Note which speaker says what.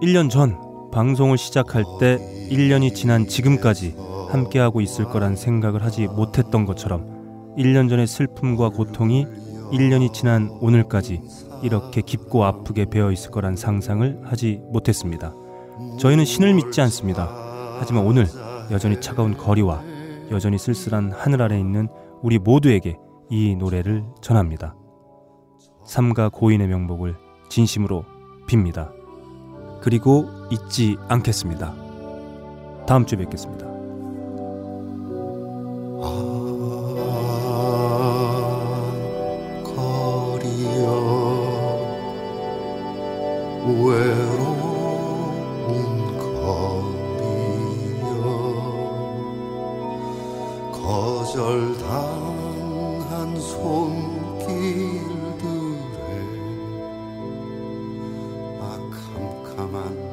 Speaker 1: 1년 전 방송을 시작할 때 1년이 지난 지금까지 함께하고 있을 거란 생각을 하지 못했던 것처럼 1년 전의 슬픔과 고통이 1년이 지난 오늘까지 이렇게 깊고 아프게 배어 있을 거란 상상을 하지 못했습니다. 저희는 신을 믿지 않습니다. 하지만 오늘 여전히 차가운 거리와 여전히 쓸쓸한 하늘 아래 있는 우리 모두에게 이 노래를 전합니다. 삼가 고인의 명복을 진심으로 빕니다. 그리고 잊지 않겠습니다. 다음 주에 뵙겠습니다.
Speaker 2: 거절당한 손길들에 아 캄캄한